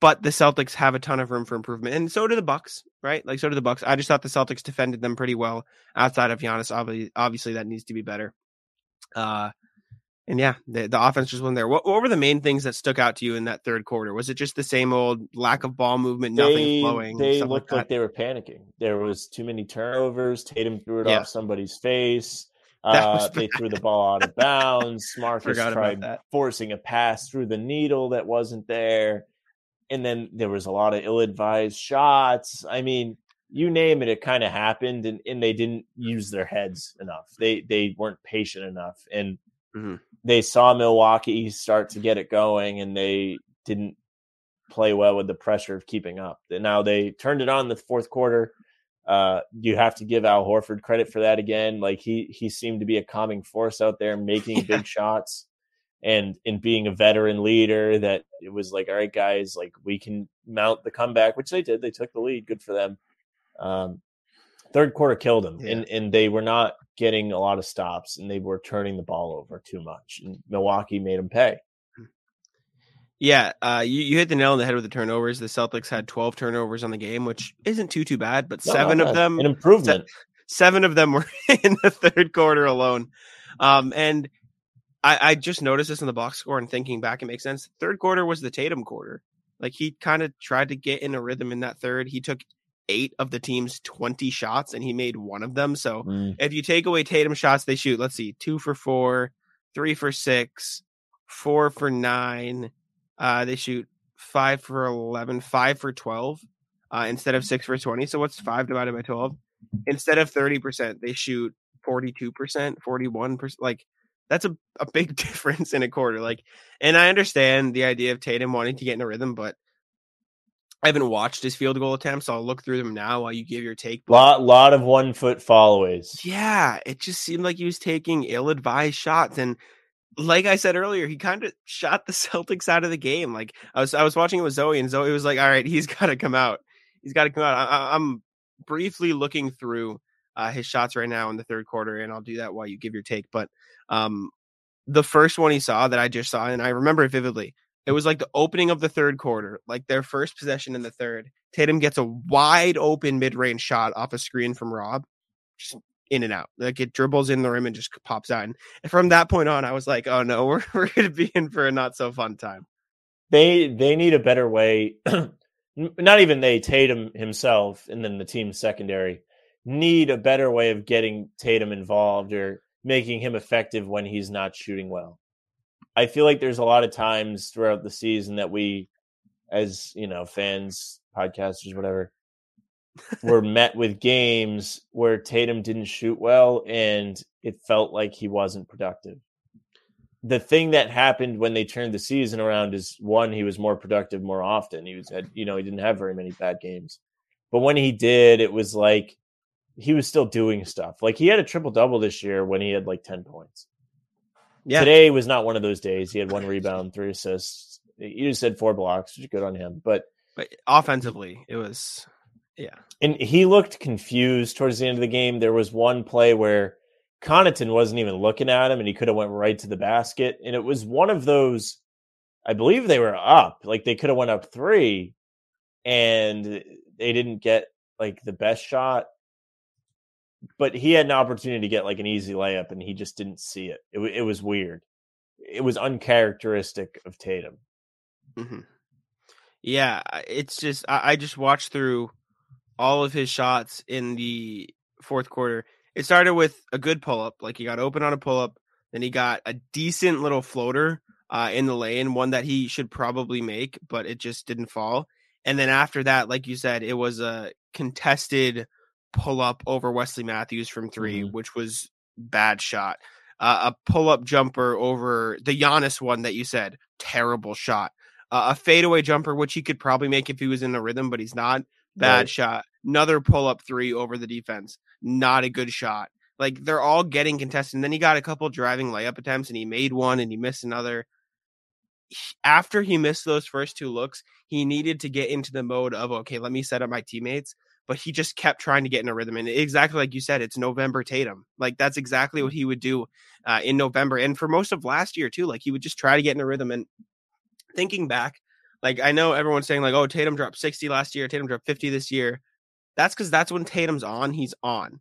But the Celtics have a ton of room for improvement, and so do the Bucks, right? Like so do the Bucks. I just thought the Celtics defended them pretty well outside of Giannis. Obviously, obviously that needs to be better. Uh, and yeah, the, the offense just wasn't there. What, what were the main things that stuck out to you in that third quarter? Was it just the same old lack of ball movement, nothing they, flowing? They looked like like, they were panicking. There was too many turnovers. Tatum threw it Yeah. off somebody's face. Uh, they threw the ball out of bounds. Marcus tried forcing a pass through the needle that wasn't there. And then there was a lot of ill-advised shots. I mean, you name it, it kind of happened, and, and they didn't use their heads enough. They they weren't patient enough, and Mhm. they saw Milwaukee start to get it going, and they didn't play well with the pressure of keeping up. And Now they turned it on the fourth quarter. Uh, you have to give Al Horford credit for that again. Like he he seemed to be a calming force out there, making Yeah. big shots, and in being a veteran leader. That it was like, all right, guys, like we can mount the comeback, which they did. They took the lead. Good for them. Um, third quarter killed them, Yeah. and and they were not getting a lot of stops, and they were turning the ball over too much. And Milwaukee made them pay. Yeah, uh, you, you hit the nail on the head with the turnovers. The Celtics had 12 turnovers on the game, which isn't too too bad, but No, seven of them an improvement. seven of them were in the third quarter alone. Um, and I, I just noticed this in the box score and thinking back, it makes sense. Third quarter was the Tatum quarter. Like he kind of tried to get in a rhythm in that third. He took eight of the team's 20 shots and he made one of them. So Mm. if you take away Tatum shots, they shoot, let's see, two for four, three for six, four for nine. Uh, they shoot five for 11, five for 12 uh, instead of six for 20. So what's five divided by 12? Instead of 30%, they shoot 42%, 41%. Like that's a, a big difference in a quarter. Like, and I understand the idea of Tatum wanting to get in a rhythm, but I haven't watched his field goal attempts. So I'll look through them now while you give your take. But lot lot of one foot followays. Yeah, it just seemed like he was taking ill advised shots and like I said earlier, he kind of shot the Celtics out of the game. Like I was, I was watching it with Zoe, and Zoe was like, "All right, he's got to come out. He's got to come out." I, am briefly looking through uh, his shots right now in the third quarter, and I'll do that while you give your take. But um, the first one he saw that I just saw, and I remember it vividly. It was like the opening of the third quarter, like their first possession in the third. Tatum gets a wide open mid range shot off a screen from Rob, just in and out. Like it dribbles in the rim and just pops out. And from that point on, I was like, oh no, we're we're gonna be in for a not so fun time. They they need a better way. not even they, Tatum himself, and then the team secondary need a better way of getting Tatum involved or making him effective when he's not shooting well. I feel like there's a lot of times throughout the season that we, as you know, fans, podcasters, whatever, were met with games where Tatum didn't shoot well and it felt like he wasn't productive. The thing that happened when they turned the season around is one, he was more productive more often. He was had, you know, he didn't have very many bad games. But when he did, it was like he was still doing stuff. Like he had a triple double this year when he had like 10 points. Yeah. Today was not one of those days. He had one rebound, three assists. He just had four blocks, which is good on him. But but offensively, it was yeah. And he looked confused towards the end of the game. There was one play where Connaughton wasn't even looking at him and he could have went right to the basket. And it was one of those, I believe they were up. Like they could have went up three and they didn't get like the best shot. But he had an opportunity to get like an easy layup and he just didn't see it. It, it was weird. It was uncharacteristic of Tatum. Mm-hmm. Yeah, it's just I, I just watched through all of his shots in the fourth quarter. It started with a good pull up, like he got open on a pull up, then he got a decent little floater uh, in the lane, one that he should probably make, but it just didn't fall. And then after that, like you said, it was a contested pull up over Wesley Matthews from 3 mm-hmm. which was bad shot. Uh, a pull up jumper over the Giannis one that you said, terrible shot. Uh, a fadeaway jumper, which he could probably make if he was in the rhythm, but he's not. Bad right. shot. Another pull up three over the defense. Not a good shot. Like they're all getting contested. And then he got a couple driving layup attempts and he made one and he missed another. After he missed those first two looks, he needed to get into the mode of, okay, let me set up my teammates. But he just kept trying to get in a rhythm. And exactly like you said, it's November Tatum. Like that's exactly what he would do uh, in November. And for most of last year, too, like he would just try to get in a rhythm. And thinking back, like I know everyone's saying like, oh, Tatum dropped 60 last year, Tatum dropped 50 this year. That's because that's when Tatum's on, he's on.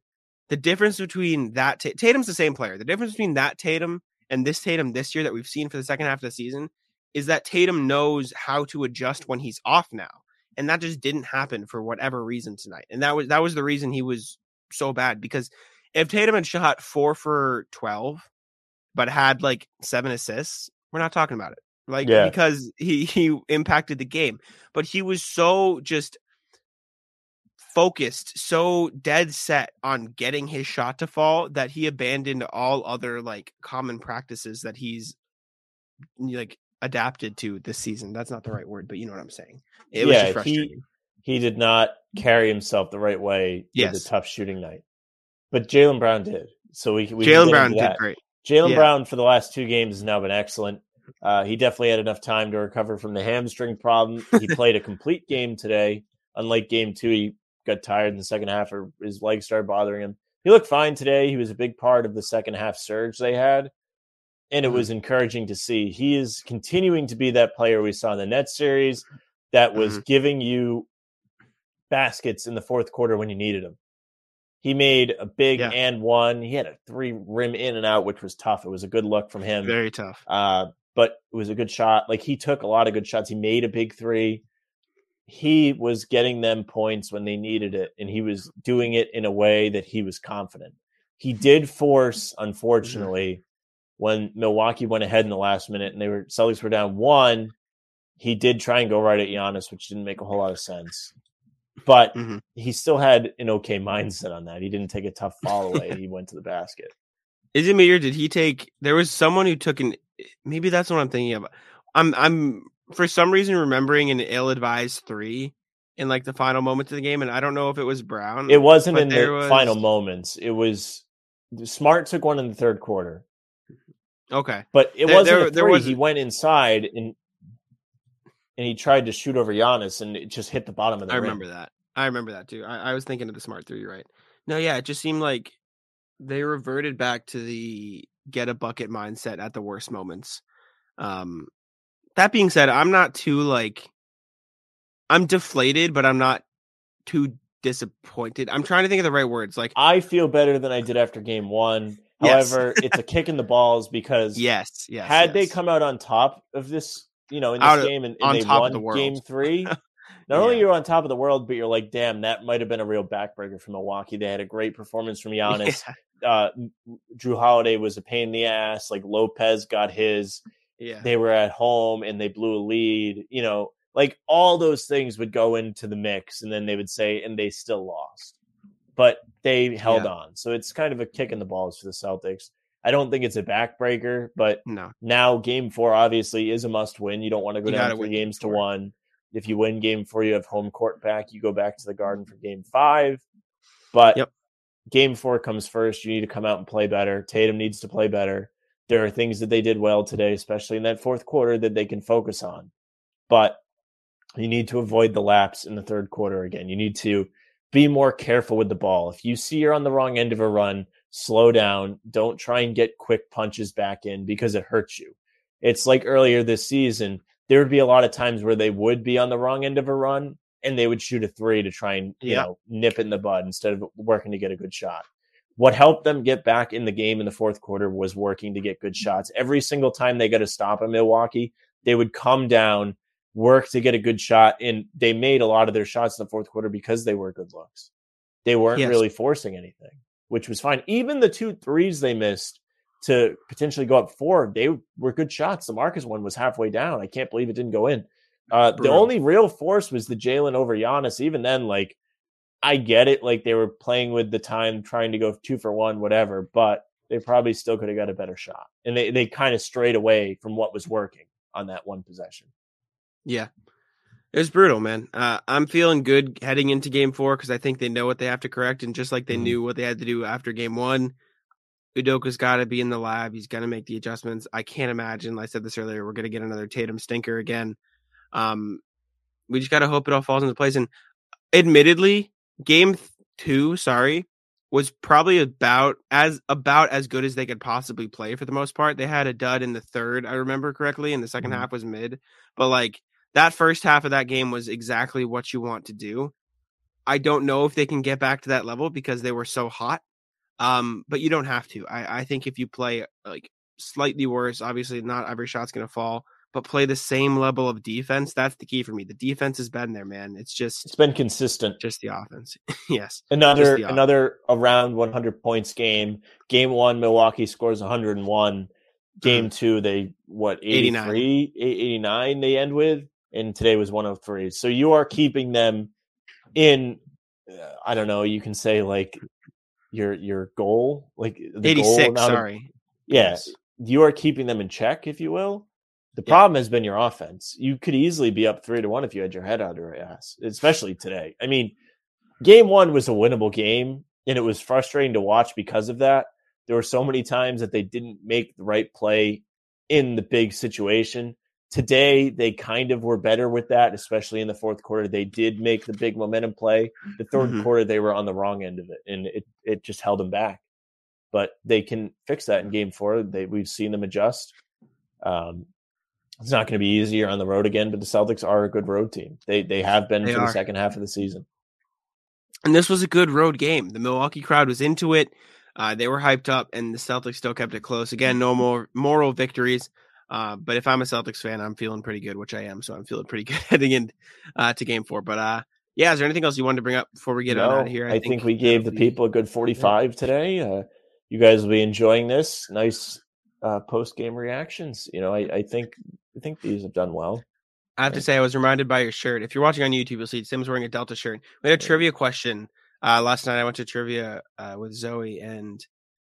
The difference between that Tatum's the same player. The difference between that Tatum and this Tatum this year that we've seen for the second half of the season is that Tatum knows how to adjust when he's off now. And that just didn't happen for whatever reason tonight. And that was that was the reason he was so bad because if Tatum had shot 4 for 12 but had like 7 assists, we're not talking about it like yeah. because he he impacted the game but he was so just focused so dead set on getting his shot to fall that he abandoned all other like common practices that he's like adapted to this season that's not the right word but you know what i'm saying it yeah he he did not carry himself the right way yes. with a tough shooting night but Jaylen brown did so we, we jaylen brown did great jaylen yeah. brown for the last two games has now been excellent uh, he definitely had enough time to recover from the hamstring problem. He played a complete game today. Unlike game two, he got tired in the second half or his legs started bothering him. He looked fine today. He was a big part of the second half surge they had. And it mm-hmm. was encouraging to see. He is continuing to be that player we saw in the net series that was mm-hmm. giving you baskets in the fourth quarter when you needed them. He made a big yeah. and one. He had a three rim in and out, which was tough. It was a good look from him. Very tough. Uh, but it was a good shot. Like he took a lot of good shots. He made a big three. He was getting them points when they needed it, and he was doing it in a way that he was confident. He did force, mm-hmm. unfortunately, when Milwaukee went ahead in the last minute and they were Celtics were down one. He did try and go right at Giannis, which didn't make a whole lot of sense. But mm-hmm. he still had an okay mindset on that. He didn't take a tough fall away. he went to the basket. Is it me or did he take? There was someone who took an maybe that's what I'm thinking of. I'm I'm for some reason remembering an ill advised three in like the final moments of the game, and I don't know if it was Brown. It wasn't in the was- final moments. It was Smart took one in the third quarter, Okay, but it There- wasn't there- three. was- He went inside and and he tried to shoot over Giannis, and it just hit the bottom of the I rim. remember that. I remember that too. I, I was thinking of the smart three, right? No, yeah, it just seemed like they reverted back to the get a bucket mindset at the worst moments. Um, that being said, I'm not too like I'm deflated, but I'm not too disappointed. I'm trying to think of the right words. Like, I feel better than I did after game one. Yes. However, it's a kick in the balls because yes, yes. had they come out on top of this, you know, in this Out game and, and they won the game three, not only Yeah. you're on top of the world, but you're like, damn, that might have been a real backbreaker for Milwaukee. They had a great performance from Giannis. Yeah, Uh, Jrue Holiday was a pain in the ass. Like Lopez got his. yeah. They were at home and they blew a lead. You know, like all those things would go into the mix, and then they would say, and they still lost, but they held Yeah. on. So it's kind of a kick in the balls for the Celtics. I don't think it's a backbreaker, but no, now game four obviously is a must win. You don't want to go You down three games to four. one. If you win game four, you have home court back. You go back to the Garden for game five. But Yep. game four comes first. You need to come out and play better. Tatum needs to play better. There are things that they did well today, especially in that fourth quarter, that they can focus on. But you need to avoid the lapse in the third quarter again. You need to be more careful with the ball. If you see you're on the wrong end of a run, slow down. Don't try and get quick punches back in because it hurts you. It's like earlier this season, there would be a lot of times where they would be on the wrong end of a run and they would shoot a three to try and you Yeah. know nip it in the bud instead of working to get a good shot. What helped them get back in the game in the fourth quarter was working to get good mm-hmm. shots. Every single time they got to stop in Milwaukee, they would come down, work to get a good shot, and they made a lot of their shots in the fourth quarter because they were good looks. They weren't Yes. really forcing anything, which was fine. Even the two threes they missed to potentially go up four, they were good shots. The Marcus one was halfway down. I can't believe it didn't go in. Uh, the only real force was the Jaylen over Giannis. Even then, like I get it, like they were playing with the time, trying to go two for one, whatever, but they probably still could have got a better shot. And they, they kind of strayed away from what was working on that one possession. Yeah. It was brutal, man. Uh, I'm feeling good heading into game four because I think they know what they have to correct. And just like they Mhm. knew what they had to do after game one, Udoka's got to be in the lab. He's going to make the adjustments. I can't imagine, I said this earlier, we're going to get another Tatum stinker again. Um, we just got to hope it all falls into place. And admittedly, game two, sorry, was probably about as about as good as they could possibly play for the most part. They had a dud in the third, I remember correctly, and the 2nd Mhm. half was mid. But like that first half of that game was exactly what you want to do. I don't know if they can get back to that level because they were so hot. Um, but you don't have to. I, I think if you play like slightly worse, obviously not every shot's gonna fall, but play the same level of defense. That's the key for me. The defense has been there, man. It's just It's been consistent. just the offense. yes. Another the op- another around 100 points game. Game one, Milwaukee scores 101. Game two, they what 89. 83, 89 they end with, and today was 103. So you are keeping them in. uh, I don't know. You can say like your your goal, like the goal 86, amount of- sorry. yeah, Yes. you are keeping them in check, if you will. The Yeah. problem has been your offense. You could easily be up three to one if you had your head out of your ass, especially today. I mean, game one was a winnable game, and it was frustrating to watch because of that. There were so many times that they didn't make the right play in the big situation. Today, they kind of were better with that, especially in the fourth quarter. They did make the big momentum play. The 3rd Mhm. quarter, they were on the wrong end of it, and it, it just held them back but they can fix that in game four. They we've seen them adjust. Um, it's not going to be easier on the road again, but the Celtics are a good road team. They they have been They for are. the second half of the season. And this was a good road game. The Milwaukee crowd was into it. Uh, they were hyped up, and the Celtics still kept it close. Again, no more moral victories. Uh, but if I'm a Celtics fan, I'm feeling pretty good, which I am. So I'm feeling pretty good heading in uh, to game four. But uh, yeah, is there anything else you wanted to bring up before we get on out of here? I, think, we gave the people a good forty-five today. Uh, you guys will be enjoying this. Nice uh, post game reactions. You know, I, I think I think these have done well. I have to say, I was reminded by your shirt. If you're watching on YouTube, you'll see Sim's wearing a Delta shirt. We had a trivia question uh, last night. I went to trivia uh, with Zoe, and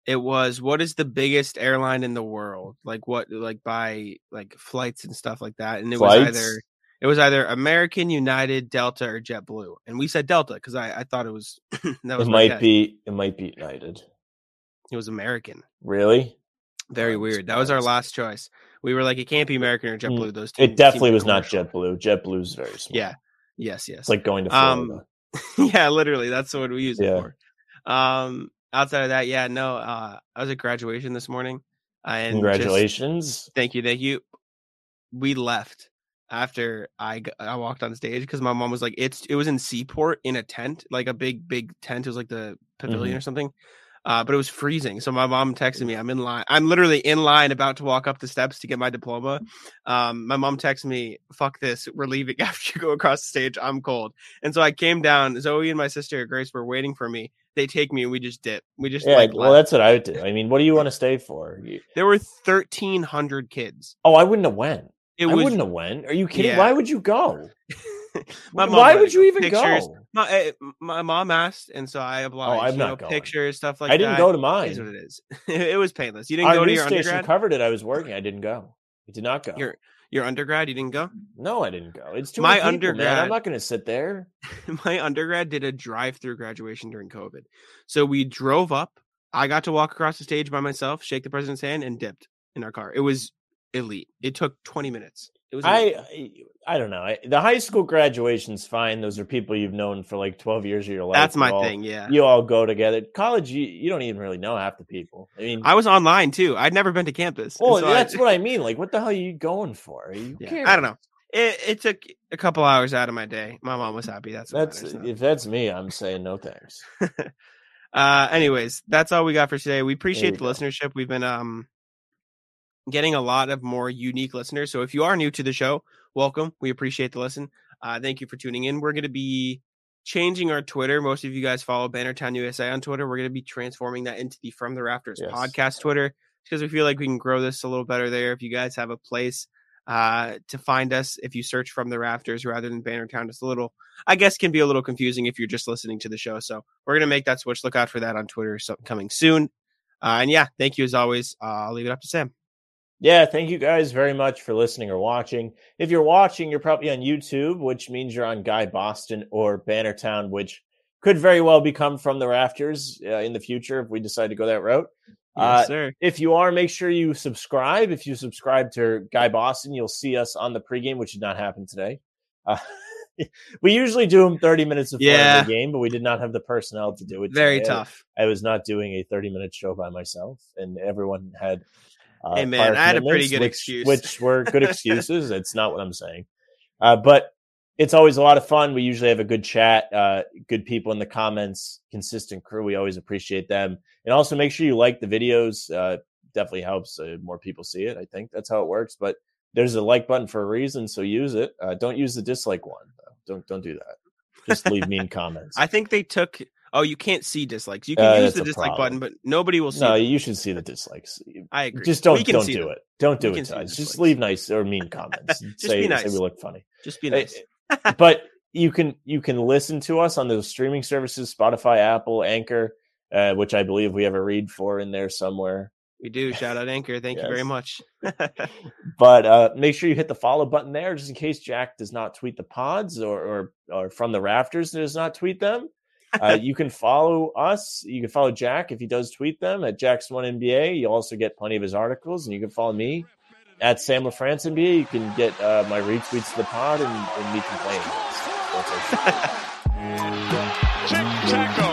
it was, "What is the biggest airline in the world? Like what? Like by like flights and stuff like that?" And it was either It was either American, United, Delta, or JetBlue, and we said Delta because I, I thought it was that was it might be. It might be United. it was American. Really? Very I'm weird. That was our last choice. We were like, it can't be American or JetBlue. Those two. Mm, It definitely was not. JetBlue. JetBlue's very small. Yeah. Yes. Yes. It's like going to Um, Florida. yeah, literally. That's what we use Yeah. it for. Um, outside of that, yeah, no. Uh, I was at graduation this morning. uh, And just- Congratulations. thank you, thank you. We left after I I walked on stage because my mom was like, it's it was in Seaport in a tent, like a big big tent. It was like the pavilion or something. Uh, but it was freezing. So my mom texted me. I'm in line. I'm literally in line about to walk up the steps to get my diploma. Um, my mom texted me, fuck this. We're leaving after you go across the stage. I'm cold. And so I came down. Zoe and my sister Grace were waiting for me. They take me and we just dip. We just yeah, like well, left. that's what I would do. I mean, what do you want to stay for? There were 1,300 kids. Oh, I wouldn't have went. It I was wouldn't have went. Are you kidding? Yeah. Why would you go? my mom Why would you even pictures. go? My, eh, my mom asked, and so I obliged. Oh, I'm you not know, going. pictures, stuff like I didn't that. go to mine. is what it is. it was painless. You didn't Our go to your station undergrad. covered it. I was working. I didn't go. I did not go. Your your undergrad, you didn't go. No, I didn't go. It's too My people, man. I'm not going to sit there. my undergrad did a drive-through graduation during COVID. So we drove up. I got to walk across the stage by myself, shake the president's hand, and dipped in our car. It was elite. It took 20 minutes. It was. I amazing. I don't know. I, the high school graduation's fine. Those are people you've known for like 12 years of your life. That's You my all- thing. Yeah. You all go together. College, you, you don't even really know half the people. I mean, I was online too. I'd never been to campus. well, so I- that's what I mean. Like, what the hell are you going for? Are you Yeah, I don't know. It, it took a couple hours out of my day. My mom was happy. That's That's matters, so. if that's me, I'm saying no thanks. uh anyways that's all we got for today we appreciate the go. listenership we've been um getting a lot of more unique listeners so if you are new to the show welcome we appreciate the listen uh thank you for tuning in we're going to be changing our twitter most of you guys follow bannertown usa on twitter we're going to be transforming that into the from the rafters Yes. podcast twitter because we feel like we can grow this a little better there if you guys have a place uh to find us if you search from the rafters rather than bannertown just a little I guess can be a little confusing if you're just listening to the show. So we're gonna make that switch. Look out for that on Twitter so, coming soon. Uh, and yeah, thank you as always. Uh, I'll leave it up to Sam. Yeah, thank you guys very much for listening or watching. If you're watching, you're probably on YouTube, which means you're on Guy Boston or Bannertown, which could very well become from the rafters uh, in the future if we decide to go that route. Uh, sir. if you are, make sure you subscribe. If you subscribe to Guy Boston, you'll see us on the pregame, which did not happen today. Uh, we usually do them 30 minutes before Yeah. every game, but we did not have the personnel to do it. Very today. tough. I was not doing a 30 minute show by myself, and everyone had. Uh, Hey, man, I had a pretty good which, excuse. which were good excuses. it's not what I'm saying, uh, but it's always a lot of fun. We usually have a good chat, uh, good people in the comments, consistent crew. We always appreciate them, and also make sure you like the videos. Uh, definitely helps uh, more people see it. I think that's how it works. But there's a like button for a reason, so use it. Uh, don't use the dislike one. Though. Don't don't do that. Just leave mean comments. I think they took. Oh, you can't see dislikes. You can Uh, use the dislike problem. button, but nobody will see. no, them. you should see the dislikes. I agree. Just don't don't do them. it. Don't do We it see to the us. Just leave nice or mean comments. Just say, be say nice. we look funny. Just be Eh, nice. but you can you can listen to us on those streaming services: Spotify, Apple, Anchor, uh, which I believe we have a read for in there somewhere. We do. Shout out Anchor. Thank you very much. But uh, make sure you hit the follow button there, just in case Jack does not tweet the pods or or, or from the rafters does not tweet them. Uh, you can follow us. You can follow Jack if he does tweet them at Jack's One NBA. You also get plenty of his articles, and you can follow me at Sam LaFrance NBA. You can get uh, my retweets to the pod and, and our show. Tic tac